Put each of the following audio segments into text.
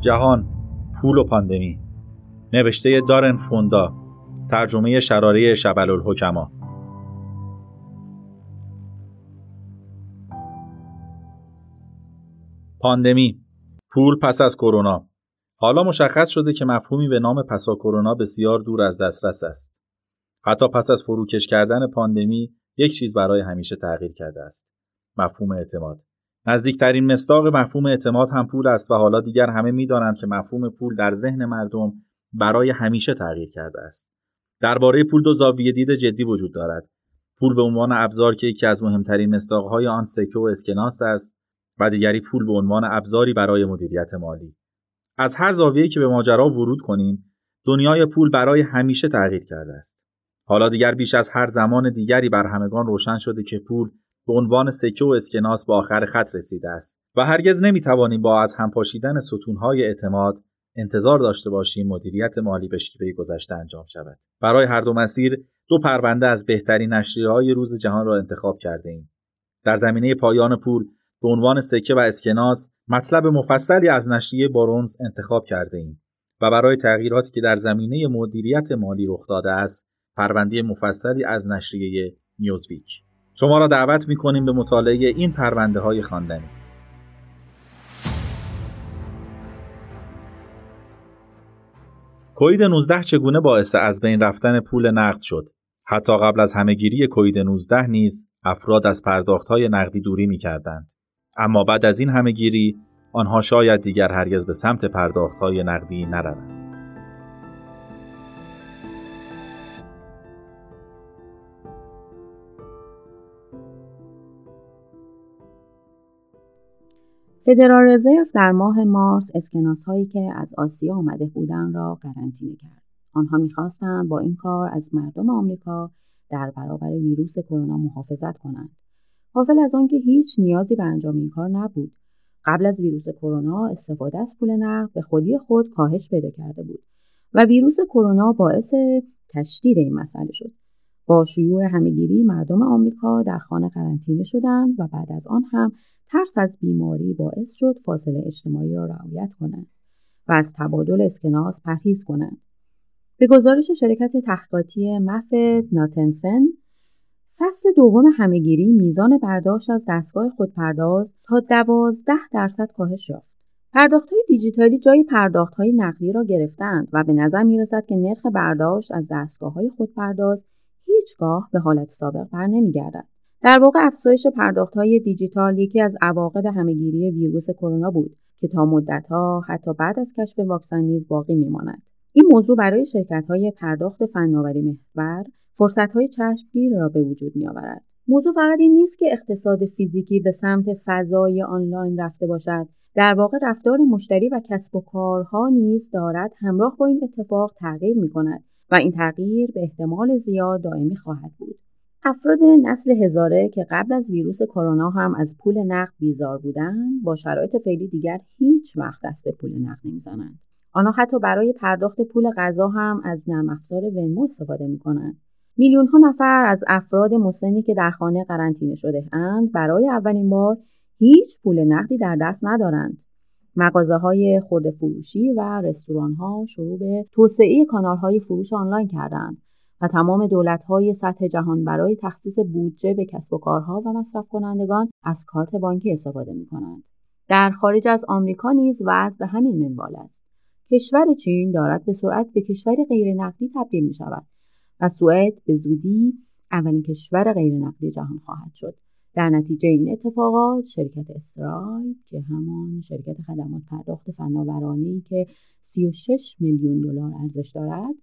جهان پول و پاندمی. نوشته دارن فوندا. ترجمه شراره شبل الحکما پاندمی. پول پس از کرونا. حالا مشخص شده که مفهومی به نام پسا کرونا بسیار دور از دسترس است. حتی پس از فروکش کردن پاندمی یک چیز برای همیشه تغییر کرده است. مفهوم اعتماد. نزدیکترین مستاق مفهوم اعتماد هم پول است و حالا دیگر همه می‌دانند که مفهوم پول در ذهن مردم برای همیشه تغییر کرده است. درباره پول دو زاویه دید جدی وجود دارد. پول به عنوان ابزار که یکی از مهمترین مستاقهای آن سکه و اسکناس است و دیگری پول به عنوان ابزاری برای مدیریت مالی. از هر زاویه‌ای که به ماجرا ورود کنیم، دنیای پول برای همیشه تغییر کرده است. حالا دیگر بیش از هر زمان دیگری بر همگان روشن شده که پول به عنوان سکه و اسکناس به آخر خط رسیده است و هرگز نمی‌توانیم با از هم پاشیدن ستونهای اعتماد انتظار داشته باشیم مدیریت مالی به شیوه گذشته انجام شود. برای هر دو مسیر دو پرونده از بهترین نشریه های روز جهان را انتخاب کرده ایم در زمینه پایان پول به عنوان سکه و اسکناس مطلب مفصلی از نشریه بارونز انتخاب کرده ایم و برای تغییراتی که در زمینه مدیریت مالی رخ داده است پرونده مفصلی از نشریه نیوزویک. شما را دعوت می کنیم به مطالعه این پرونده های خواندنی. کوید 19 چگونه باعث از بین رفتن پول نقد شد؟ حتی قبل از همهگیری کوید 19 نیز افراد از های نقدی دوری می کردند. اما بعد از این همهگیری آنها شاید دیگر هرگز به سمت های نقدی نروند. فدرال رزرو در ماه مارس اسکناس هایی که از آسیا آمده بودند را قرنطینه کرد. آنها می‌خواستند با این کار از مردم آمریکا در برابر ویروس کرونا محافظت کنند. غافل از آنکه هیچ نیازی به انجام این کار نبود. قبل از ویروس کرونا استفاده از پول نقد به خودی خود کاهش پیدا کرده بود و ویروس کرونا باعث تشدید این مسئله شد. با شیوع همهگیری مردم آمریکا در خانه قرنطینه شدند و بعد از آن هم ترس از بیماری باعث شد فاصله اجتماعی را رعایت کنند و از تبادل اسکناس پرهیز کنند. به گزارش شرکت تحقیقاتی مفد ناتنسن فصل دوم همهگیری میزان برداشت از دستگاه خودپرداز تا دوازده درصد کاهش یافت. پرداخت های دیجیتالی جای پرداخت های نقدی را گرفتند و به نظر می رسد که نرخ برداشت از دستگاه های خودپرداز هیچگاه به حالت سابق بر نمی گردد. در واقع افزایش های دیجیتال یکی از عواقب همهگیری ویروس کرونا بود که تا مدتها حتی بعد از کشف واکسن نیز باقی میماند این موضوع برای های پرداخت فناوری محور های چشمگیر را به وجود میآورد موضوع فقط این نیست که اقتصاد فیزیکی به سمت فضای آنلاین رفته باشد در واقع رفتار مشتری و کسب و کارها نیز دارد همراه با این اتفاق تغییر می کند و این تغییر به احتمال زیاد دائمی خواهد بود. افراد نسل هزاره که قبل از ویروس کرونا هم از پول نقد بیزار بودند با شرایط فعلی دیگر هیچ وقت دست به پول نقد نمی‌زنند. آنها حتی برای پرداخت پول غذا هم از نرم افزار ونمو استفاده می‌کنند. میلیون ها نفر از افراد مسنی که در خانه قرنطینه شده اند برای اولین بار هیچ پول نقدی در دست ندارند. مغازه های خورده فروشی و رستوران ها شروع به توسعه کانال های فروش آنلاین کردند. و تمام دولت‌های سطح جهان برای تخصیص بودجه به کسب و کارها و مصرف کنندگان از کارت بانکی استفاده می کنند. در خارج از آمریکا نیز وضع به همین منوال است. کشور چین دارد به سرعت به کشوری غیر نقدی تبدیل می شود و سوئد به زودی اولین کشور غیر نقدی جهان خواهد شد. در نتیجه این اتفاقات شرکت اسرائیل که همان شرکت خدمات پرداخت فناورانه‌ای که 36 میلیون دلار ارزش دارد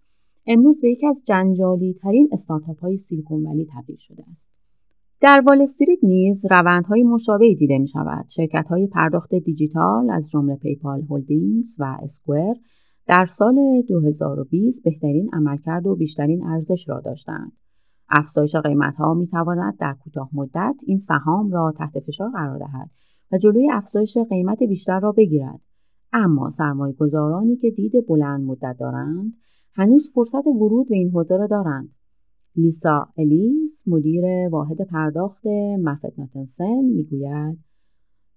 امروز به یکی از جنجالی ترین استارتاپ های سیلیکون ولی تبدیل شده است. در وال استریت نیز روندهای مشابهی دیده می شود. شرکت های پرداخت دیجیتال از جمله پیپال هولدینگز و اسکوئر در سال 2020 بهترین عملکرد و بیشترین ارزش را داشتند. افزایش قیمت ها می تواند در کوتاه مدت این سهام را تحت فشار قرار دهد و جلوی افزایش قیمت بیشتر را بگیرد. اما سرمایه گذارانی که دید بلند مدت دارند هنوز فرصت ورود به این حوزه را دارند. لیسا الیس مدیر واحد پرداخت مفت ناتنسن می‌گوید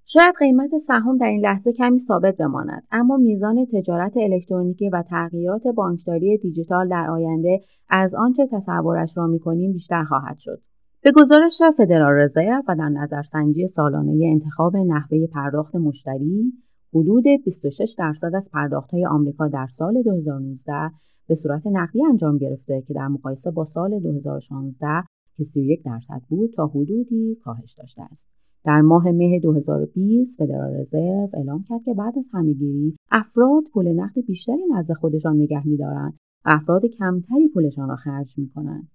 شاید قیمت سهام در این لحظه کمی ثابت بماند اما میزان تجارت الکترونیکی و تغییرات بانکداری دیجیتال در آینده از آنچه تصورش را می‌کنیم بیشتر خواهد شد به گزارش فدرال رزرو و در نظرسنجی سالانه انتخاب نحوه پرداخت مشتری حدود 26 درصد از پرداختهای آمریکا در سال 2019 به صورت نقدی انجام گرفته که در مقایسه با سال 2016 که 31 درصد بود تا حدودی کاهش داشته است. در ماه مه 2020 فدرال رزرو اعلام کرد که بعد از همهگیری افراد پول نقد بیشتری نزد خودشان نگه می‌دارند و افراد کمتری پولشان را خرج می‌کنند.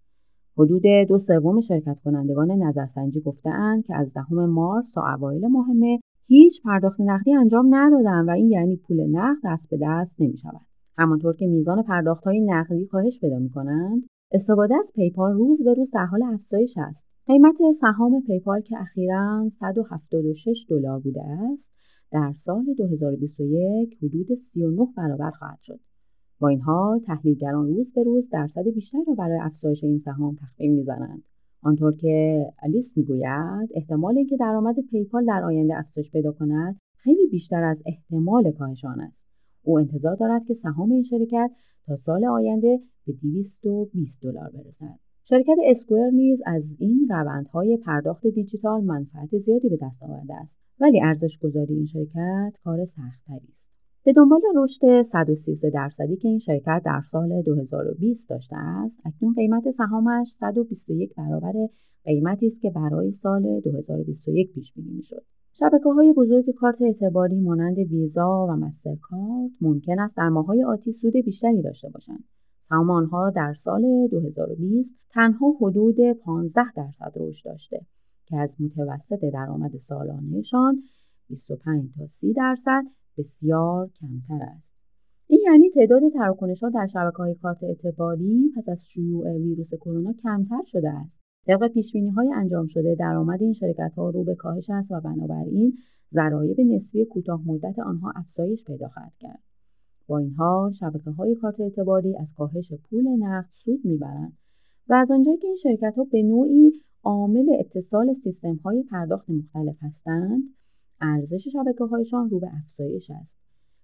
حدود دو سوم شرکت کنندگان نظرسنجی گفتهاند که از دهم مارس تا اوایل ماه مه هیچ پرداخت نقدی انجام ندادند و این یعنی پول نقد دست به دست نمی شود. همانطور که میزان پرداخت های نقدی کاهش پیدا می کنند، استفاده از پیپال روز به روز در حال افزایش است. قیمت سهام پیپال که اخیرا 176 دلار بوده است، در سال 2021 حدود 39 برابر خواهد شد. با این حال تحلیلگران روز به روز درصد بیشتری را برای افزایش این سهام تخمین می‌زنند آنطور که الیس می‌گوید احتمال اینکه درآمد پیپال در آینده افزایش پیدا کند خیلی بیشتر از احتمال کاهش آن است او انتظار دارد که سهام این شرکت تا سال آینده به 220 دلار برسد. شرکت اسکوئر نیز از این روندهای پرداخت دیجیتال منفعت زیادی به دست آورده است ولی ارزش گذاری این شرکت کار سختتری است. به دنبال رشد 133 درصدی که این شرکت در سال 2020 داشته است، اکنون قیمت سهامش 121 برابر قیمتی است که برای سال 2021 پیش بینی می‌شد. شبکه های بزرگ کارت اعتباری مانند ویزا و مسترکارت ممکن است در ماهای آتی سود بیشتری داشته باشند. سهام آنها در سال 2020 تنها حدود 15 درصد رشد داشته که از متوسط درآمد سالانهشان 25 تا 30 درصد بسیار کمتر است. این یعنی تعداد تراکنش ها در شبکه های کارت اعتباری پس از شیوع ویروس کرونا کمتر شده است. طبق پیش های انجام شده درآمد این شرکت ها رو به کاهش است و بنابراین ضرایب نسبی کوتاه مدت آنها افزایش پیدا خواهد کرد. با این حال شبکه های کارت اعتباری از کاهش پول نقد سود می‌برند و از آنجایی که این شرکت ها به نوعی عامل اتصال سیستم های پرداخت مختلف هستند ارزش شبکه هایشان رو به افزایش است.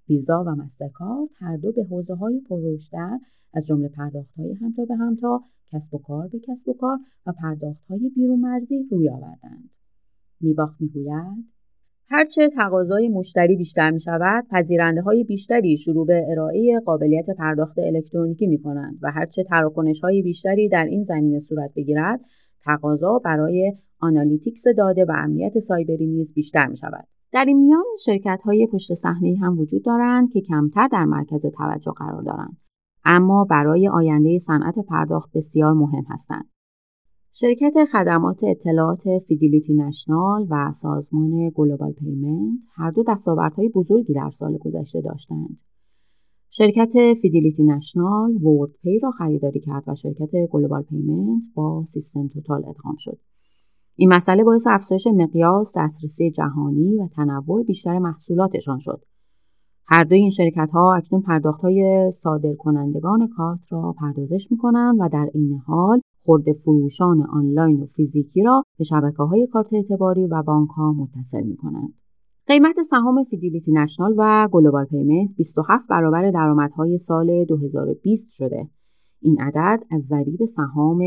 ویزا و مسترکارت هر دو به حوزه های پررشدتر از جمله پرداخت های همتا به همتا، کسب و کار به کسب و کار و پرداخت های برون مرزی روی آوردند. میباخ می‌گوید هرچه تقاضای مشتری بیشتر می شود، پذیرنده های بیشتری شروع به ارائه قابلیت پرداخت الکترونیکی می کنند و هرچه تراکنش های بیشتری در این زمینه صورت بگیرد، تقاضا برای analytics داده و امنیت سایبری نیز بیشتر می شود. در این میان شرکت های پشت صحنه هم وجود دارند که کمتر در مرکز توجه قرار دارند اما برای آینده صنعت پرداخت بسیار مهم هستند. شرکت خدمات اطلاعات فیدیلیتی نشنال و سازمان گلوبال پیمنت هر دو دستاوردهای بزرگی در سال گذشته داشتند. شرکت فیدیلیتی نشنال ورلد پی را خریداری کرد و شرکت گلوبال پیمنت با سیستم توتال ادغام شد. این مسئله باعث افزایش مقیاس دسترسی جهانی و تنوع بیشتر محصولاتشان شد. هر دوی این شرکت ها اکنون پرداخت های صادر کنندگان کارت را پردازش می کنند و در این حال خورده فروشان آنلاین و فیزیکی را به شبکه های کارت اعتباری و بانک ها متصل می کنند. قیمت سهام فیدیلیتی نشنال و گلوبال پیمنت 27 برابر درآمدهای سال 2020 شده این عدد از ضریب سهام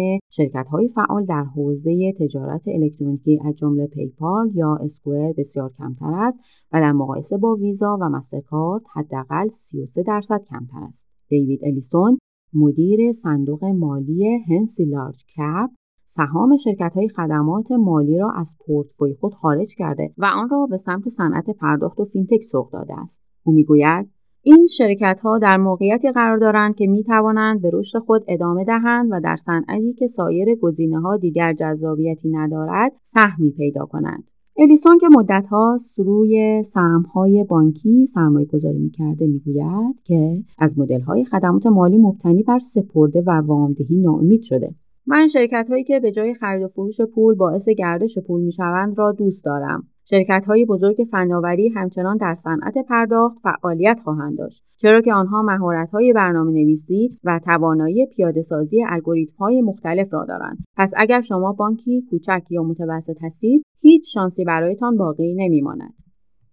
های فعال در حوزه تجارت الکترونیکی از جمله پیپال یا اسکوئر بسیار کمتر است و در مقایسه با ویزا و مسترکارد حداقل 33 درصد کمتر است. دیوید الیسون مدیر صندوق مالی هنسی لارج کپ سهام شرکت های خدمات مالی را از پورتفوی خود خارج کرده و آن را به سمت صنعت پرداخت و فینتک سوق داده است. او می‌گوید این شرکت ها در موقعیتی قرار دارند که می توانند به رشد خود ادامه دهند و در صنعتی که سایر گزینه ها دیگر جذابیتی ندارد سهمی پیدا کنند. الیسون که مدت ها روی سهم های بانکی سرمایه گذاری می کرده می گوید که از مدل های خدمات مالی مبتنی بر سپرده و وامدهی ناامید شده. من شرکت هایی که به جای خرید و فروش پول باعث گردش پول می شوند را دوست دارم. شرکت های بزرگ فناوری همچنان در صنعت پرداخت فعالیت خواهند داشت چرا که آنها مهارت های برنامه نویسی و توانایی پیاده سازی الگوریتم های مختلف را دارند. پس اگر شما بانکی کوچک یا متوسط هستید هیچ شانسی برایتان باقی نمیماند.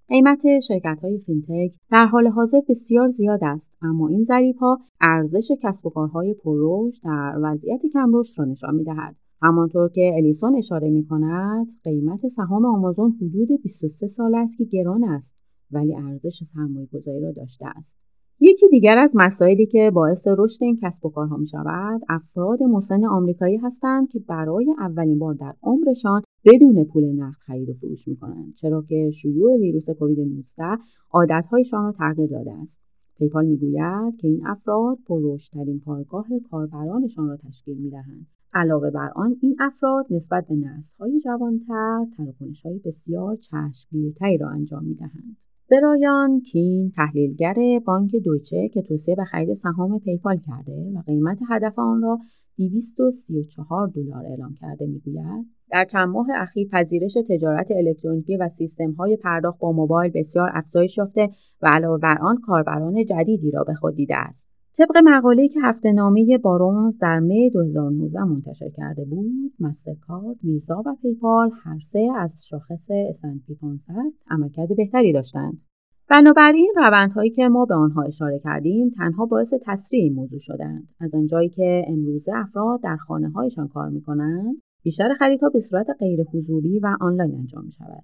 قیمت شرکت های فینتک در حال حاضر بسیار زیاد است اما این ضریب ها ارزش کسب و کارهای پررشد در وضعیت کمرشد را نشان می‌دهد. همانطور که الیسون اشاره می کند قیمت سهام آمازون حدود 23 سال است که گران است ولی ارزش سرمایه گذاری را داشته است. یکی دیگر از مسائلی که باعث رشد این کسب و کارها می شود افراد مسن آمریکایی هستند که برای اولین بار در عمرشان بدون پول نقد خرید و فروش می کنند چرا که شیوع ویروس کووید 19 عادتهایشان را تغییر داده است. پیپال می‌گوید که این افراد پررشدترین پایگاه کاربرانشان را تشکیل می‌دهند. علاوه بر آن این افراد نسبت به نسلهای جوانتر تراکنشهای بسیار چشمگیرتری را انجام می‌دهند. برایان کین تحلیلگر بانک دویچه که توصیه به خرید سهام پیپال کرده و قیمت هدف آن را 234 دلار اعلام کرده می‌گوید در چند ماه اخیر پذیرش تجارت الکترونیکی و های پرداخت با موبایل بسیار افزایش یافته و علاوه بر آن کاربران جدیدی را به خود دیده است. طبق مقاله‌ای که هفته نامه بارونز در می 2019 منتشر کرده بود، مسترکارد، ویزا و پیپال هر سه از شاخص S&P 500 عملکرد بهتری داشتند. بنابراین روندهایی که ما به آنها اشاره کردیم تنها باعث تسریع این موضوع شدند از آنجایی که امروزه افراد در خانه هایشان کار می کنند بیشتر خریدها به صورت غیر حضوری و آنلاین انجام می شود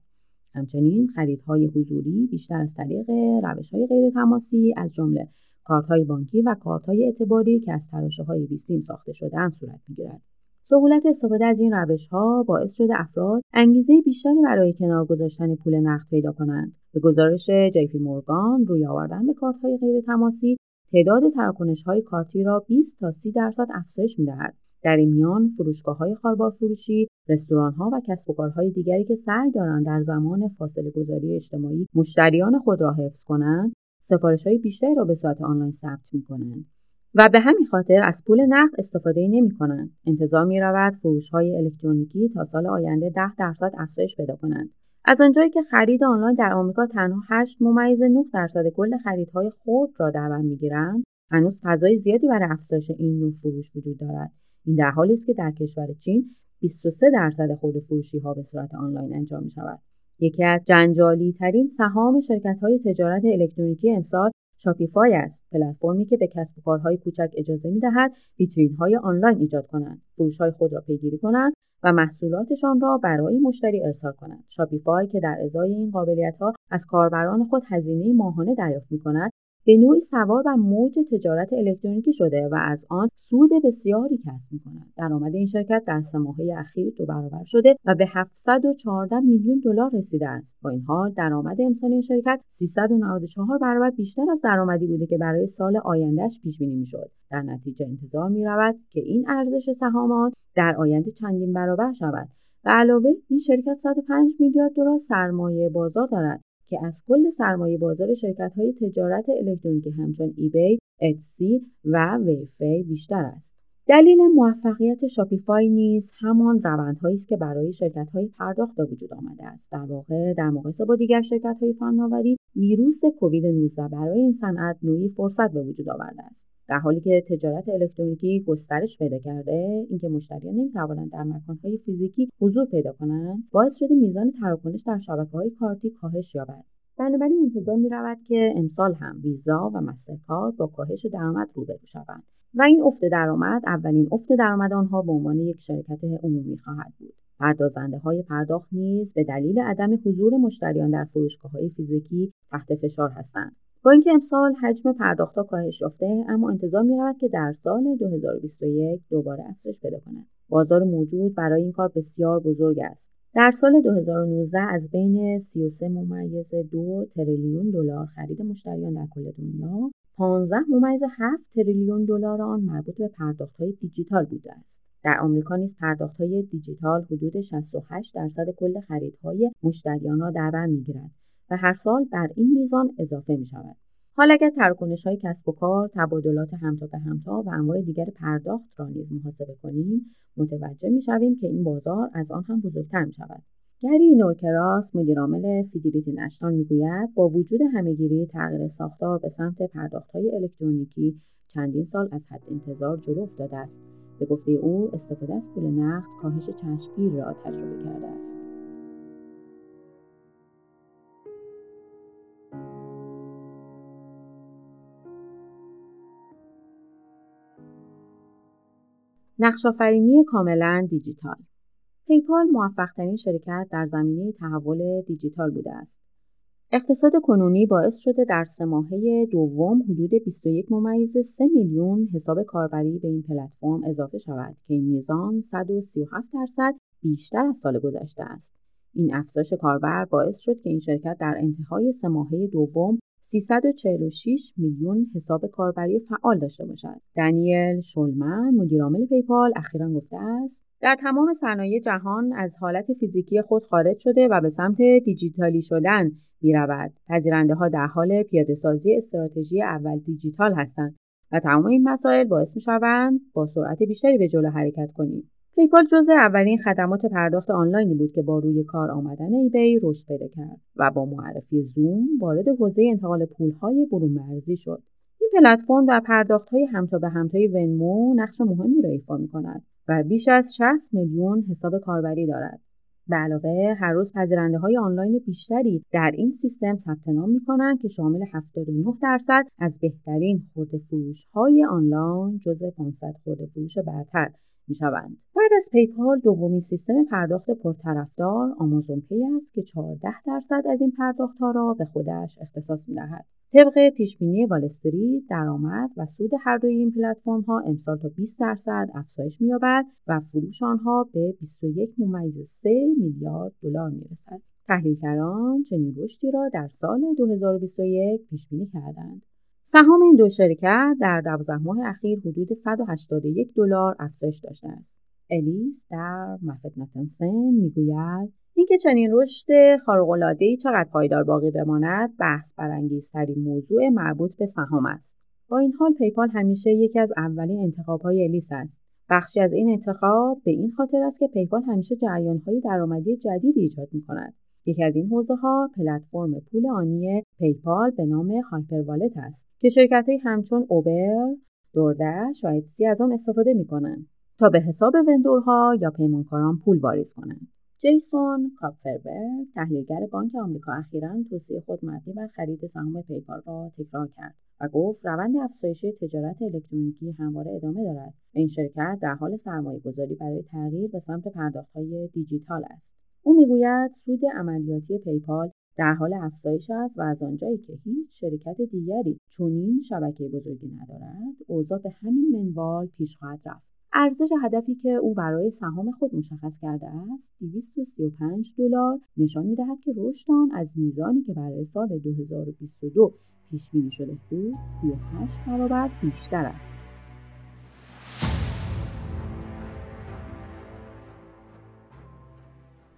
همچنین خریدهای حضوری بیشتر از طریق روش های غیر تماسی از جمله کارت های بانکی و کارت های اعتباری که از تراشه های بیسیم ساخته شدهاند صورت می‌گیرد سهولت استفاده از این روش ها باعث شده افراد انگیزه بیشتری برای کنار گذاشتن پول نقد پیدا کنند. به گزارش جی پی مورگان روی آوردن به کارت های غیر تماسی تعداد تراکنش های کارتی را 20 تا 30 درصد افزایش می‌دهد. در این میان فروشگاه های خاربار فروشی، رستوران ها و کسب و کارهای دیگری که سعی دارند در زمان فاصله گذاری اجتماعی مشتریان خود را حفظ کنند، سفارش های بیشتری را به صورت آنلاین ثبت می کنند. و به همین خاطر از پول نقد استفاده نمی کنند. انتظار می رود فروش های الکترونیکی تا سال آینده 10 درصد افزایش پیدا کنند. از آنجایی که خرید آنلاین در آمریکا تنها 8 ممیز 9 درصد کل خریدهای خرد را در بر می‌گیرند هنوز فضای زیادی برای افزایش این نوع فروش وجود دارد این در حالی است که در کشور چین 23 درصد خورده فروشی ها به صورت آنلاین انجام می شود. یکی از جنجالی ترین سهام شرکت های تجارت الکترونیکی امسال شاپیفای است. پلتفرمی که به کسب و کارهای کوچک اجازه می‌دهد های آنلاین ایجاد کنند های خود را پیگیری کنند و محصولاتشان را برای مشتری ارسال کنند. شاپیفای که در ازای این قابلیت ها از کاربران خود هزینه ماهانه دریافت می کند به نوعی سوار بر موج تجارت الکترونیکی شده و از آن سود بسیاری کسب می کند. درآمد این شرکت در سه ماهه اخیر دو برابر شده و به 714 میلیون دلار رسیده است. با این حال درآمد امسال این شرکت 394 برابر بیشتر از درآمدی بوده که برای سال آیندهش پیش بینی می‌شد. در نتیجه انتظار می رود که این ارزش سهام در آینده چندین برابر شود. و علاوه این شرکت 105 میلیارد دلار سرمایه بازار دارد که از کل سرمایه بازار شرکت های تجارت الکترونیکی همچون ایبی، اتسی و ویفی بیشتر است. دلیل موفقیت شاپیفای نیز همان روندهایی است که برای شرکت های پرداخت به وجود آمده است در واقع در مقایسه با دیگر شرکت های فناوری ویروس کووید 19 برای این صنعت نوعی فرصت به وجود آورده است در حالی که تجارت الکترونیکی گسترش پیدا کرده اینکه مشتریان نمی‌توانند در مکانهای فیزیکی حضور پیدا کنند باعث شده میزان تراکنش در شبکه های کارتی کاهش یابد. بنابراین انتظار می رود که امسال هم ویزا و مسترکارد با کاهش درآمد روبرو شوند و این افت درآمد اولین افت درآمد آنها به عنوان یک شرکت عمومی خواهد بود. پردازنده های پرداخت نیز به دلیل عدم حضور مشتریان در فروشگاه های فیزیکی تحت فشار هستند. با اینکه امسال حجم پرداختها کاهش یافته اما انتظار می رود که در سال 2021 دوباره افزایش پیدا کند. بازار موجود برای این کار بسیار بزرگ است. در سال 2019 از بین 33 ممیز دو تریلیون دلار خرید مشتریان در کل دنیا 15 ممیز 7 تریلیون دلار آن مربوط به پرداخت‌های دیجیتال بوده است. در آمریکا نیز پرداخت‌های دیجیتال حدود 68 درصد کل خریدهای مشتریان را در بر می‌گیرد. و هر سال بر این میزان اضافه می شود. حال اگر تراکنش های کسب و کار، تبادلات همتا به همتا و انواع دیگر پرداخت را نیز محاسبه کنیم، متوجه می شویم که این بازار از آن هم بزرگتر می شود. گری نورکراس مدیرعامل فیدیلیتی نشنال می‌گوید با وجود همهگیری تغییر ساختار به سمت های الکترونیکی چندین سال از حد انتظار جلو افتاده است به گفته او استفاده از پول نقد کاهش چشمگیر را تجربه کرده است نقشافرینی کاملا دیجیتال پیپال موفقترین شرکت در زمینه تحول دیجیتال بوده است. اقتصاد کنونی باعث شده در سه ماهه دوم حدود 21 ممیز 3 میلیون حساب کاربری به این پلتفرم اضافه شود که این میزان 137 درصد بیشتر از سال گذشته است. این افزایش کاربر باعث شد که این شرکت در انتهای سه ماهه دوم 346 میلیون حساب کاربری فعال داشته باشد. دنیل شولمن مدیرعامل پیپال اخیرا گفته است در تمام صنایع جهان از حالت فیزیکی خود خارج شده و به سمت دیجیتالی شدن می رود. پذیرنده ها در حال پیاده سازی استراتژی اول دیجیتال هستند و تمام این مسائل باعث می شوند با سرعت بیشتری به جلو حرکت کنیم. پیپال جزء اولین خدمات پرداخت آنلاینی بود که با روی کار آمدن ایبی رشد پیدا کرد و با معرفی زوم وارد حوزه انتقال پولهای برون مرزی شد. این پلتفرم در پرداختهای همتا به همتای ونمو نقش مهمی را ایفا می کند و بیش از 60 میلیون حساب کاربری دارد. به علاوه هر روز پذیرنده های آنلاین بیشتری در این سیستم ثبت نام می کنند که شامل 79 درصد از بهترین خورده فروش های آنلاین جزء 500 خورده فروش برتر می شوند. بعد از پیپال دومین سیستم پرداخت پرطرفدار آمازون پی است که 14 درصد از این پرداخت ها را به خودش اختصاص می دهد. طبق پیشبینی والستری درآمد و سود هر دوی این پلتفرم ها امسال تا 20 درصد افزایش می‌یابد و فروش آنها به 21 ممیز 3 میلیارد دلار می‌رسد. تحلیلگران چنین رشدی را در سال 2021 پیش بینی کردند. سهام این دو شرکت در 12 ماه اخیر حدود 181 دلار افزایش داشته است. الیس در مفت نتنسن می‌گوید اینکه چنین رشد خارق‌العاده‌ای چقدر پایدار باقی بماند بحث برانگیزترین موضوع مربوط به سهام است. با این حال پیپال همیشه یکی از اولین انتخاب‌های الیس است. بخشی از این انتخاب به این خاطر است که PayPal همیشه جریان‌های درآمدی جدیدی ایجاد می‌کند. یکی از این حوزه ها پلتفرم پول آنی PayPal به نام Hyperwallet است که شرکت همچون Uber، DoorDash و Etsy از آن استفاده می کنند تا به حساب vendor ها یا پیمانکاران پول واریز کنند. جیسون کاپفربرگ تحلیلگر بانک آمریکا اخیرا توصیه خود مبنی بر خرید سهام PayPal را تکرار کرد و گفت روند افزایش تجارت الکترونیکی همواره ادامه دارد این شرکت در حال سرمایه گذاری برای تغییر به سمت پرداختهای دیجیتال است او می‌گوید سود عملیاتی پیپال در حال افزایش است و از آنجایی که هیچ شرکت دیگری چنین شبکه بزرگی ندارد اوضاع به همین منوال پیش خواهد رفت. ارزش هدفی که او برای سهام خود مشخص کرده است 235 دلار. نشان می‌دهد که رشد آن از میزانی که برای سال 2022 پیش بینی شده بود 38 برابر بیشتر است.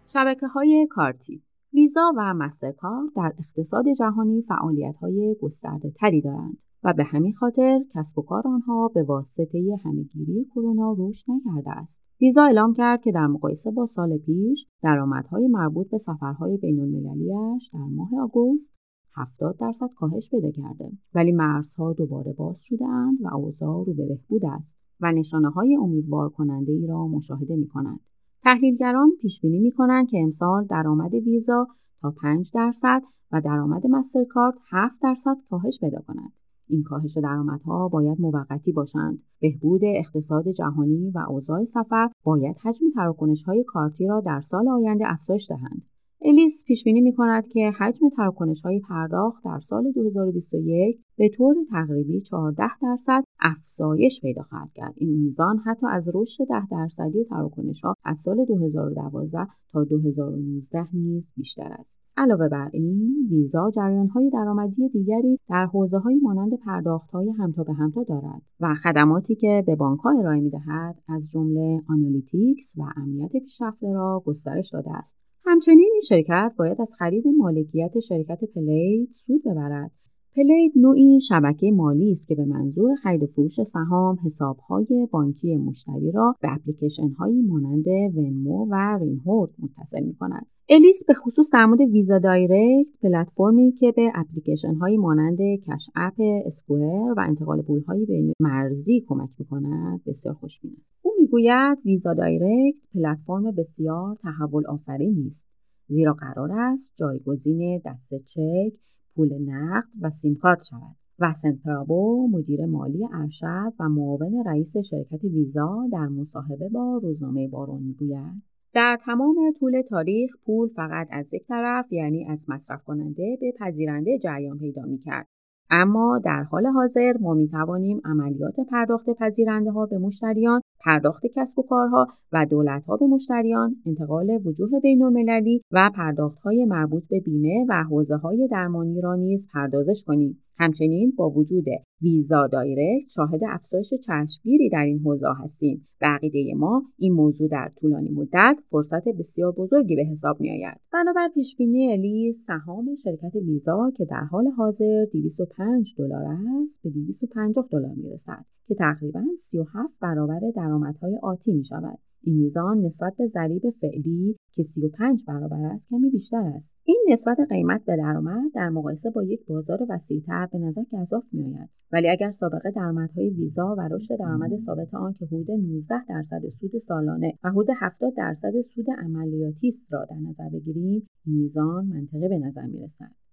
شبکه های کارتی ویزا و مسترکارد در اقتصاد جهانی فعالیت های گسترده تری دارند. و به همین خاطر کسب و کار آنها به واسطه همهگیری کرونا رشد نکرده است. ویزا اعلام کرد که در مقایسه با سال پیش درآمدهای مربوط به سفرهای بین المللیش در ماه آگوست 70 درصد کاهش پیدا کرده ولی مرزها دوباره باز شده اند و اوضاع رو به بهبود است و نشانه های امیدوار کننده ای را مشاهده می کنند. تحلیلگران پیش بینی می کنند که امسال درآمد ویزا تا 5 درصد و درآمد مسترکارد 7 درصد کاهش پیدا کند. این کاهش درآمدها باید موقتی باشند بهبود اقتصاد جهانی و اوضاع سفر باید حجم تراکنش های کارتی را در سال آینده افزایش دهند الیس پیش بینی می کند که حجم تراکنش های پرداخت در سال 2021 به طور تقریبی 14 درصد افزایش پیدا خواهد کرد. این میزان حتی از رشد 10 درصدی تراکنش ها از سال 2012 تا 2019 نیز بیشتر است. علاوه بر این، ویزا جریان های درآمدی دیگری در حوزه های مانند پرداخت های همتا به همتا دارد و خدماتی که به بانک ها ارائه می دهد از جمله analytics و امنیت پیشرفته را گسترش داده است. همچنین این شرکت باید از خرید مالکیت شرکت Plaid سود ببرد. Plaid نوعی شبکه مالی است که به منظور خرید و فروش سهام حسابهای بانکی مشتری را به اپلیکیشن هایی مانند Venmo و رینهورد متصل می کند. الیس به خصوص در مورد Visa Direct پلتفرمی که به اپلیکیشن هایی مانند Cash App Square و انتقال پول های بین مرزی کمک می کند بسیار خوشبین است. می‌گوید Visa Direct پلتفرم بسیار تحول آفرینی است زیرا قرار است جایگزین دست چک پول نقد و سیم کارت شود وسن پرابو مدیر مالی ارشد و معاون رئیس شرکت ویزا در مصاحبه با روزنامه بارون می‌گوید در تمام طول تاریخ پول فقط از یک طرف یعنی از مصرف کننده به پذیرنده جریان پیدا می کرد. اما در حال حاضر ما می توانیم عملیات پرداخت پذیرنده ها به مشتریان، پرداخت کسب و کارها و دولت ها به مشتریان، انتقال وجوه بین المللی و پرداخت های مربوط به بیمه و حوزه های درمانی را نیز پردازش کنیم. همچنین با وجود ویزا دایرکت شاهد افزایش چشمگیری در این حوزه هستیم به عقیده ما این موضوع در طولانی مدت فرصت بسیار بزرگی به حساب می آید بنابر پیشبینی الی سهام شرکت ویزا که در حال حاضر 205 دلار است به 250 دلار می رسد که تقریبا 37 برابر درآمدهای آتی می شود این میزان نسبت به ضریب فعلی که 35 برابر است کمی بیشتر است این نسبت قیمت به درآمد در مقایسه با یک بازار وسیعتر به نظر گذاف میآید ولی اگر سابقه درآمدهای ویزا و رشد درآمد ثابت آن که حدود 19 درصد سود سالانه و حدود 70 درصد سود عملیاتی است را در نظر بگیریم این میزان منطقی به نظر می رسد.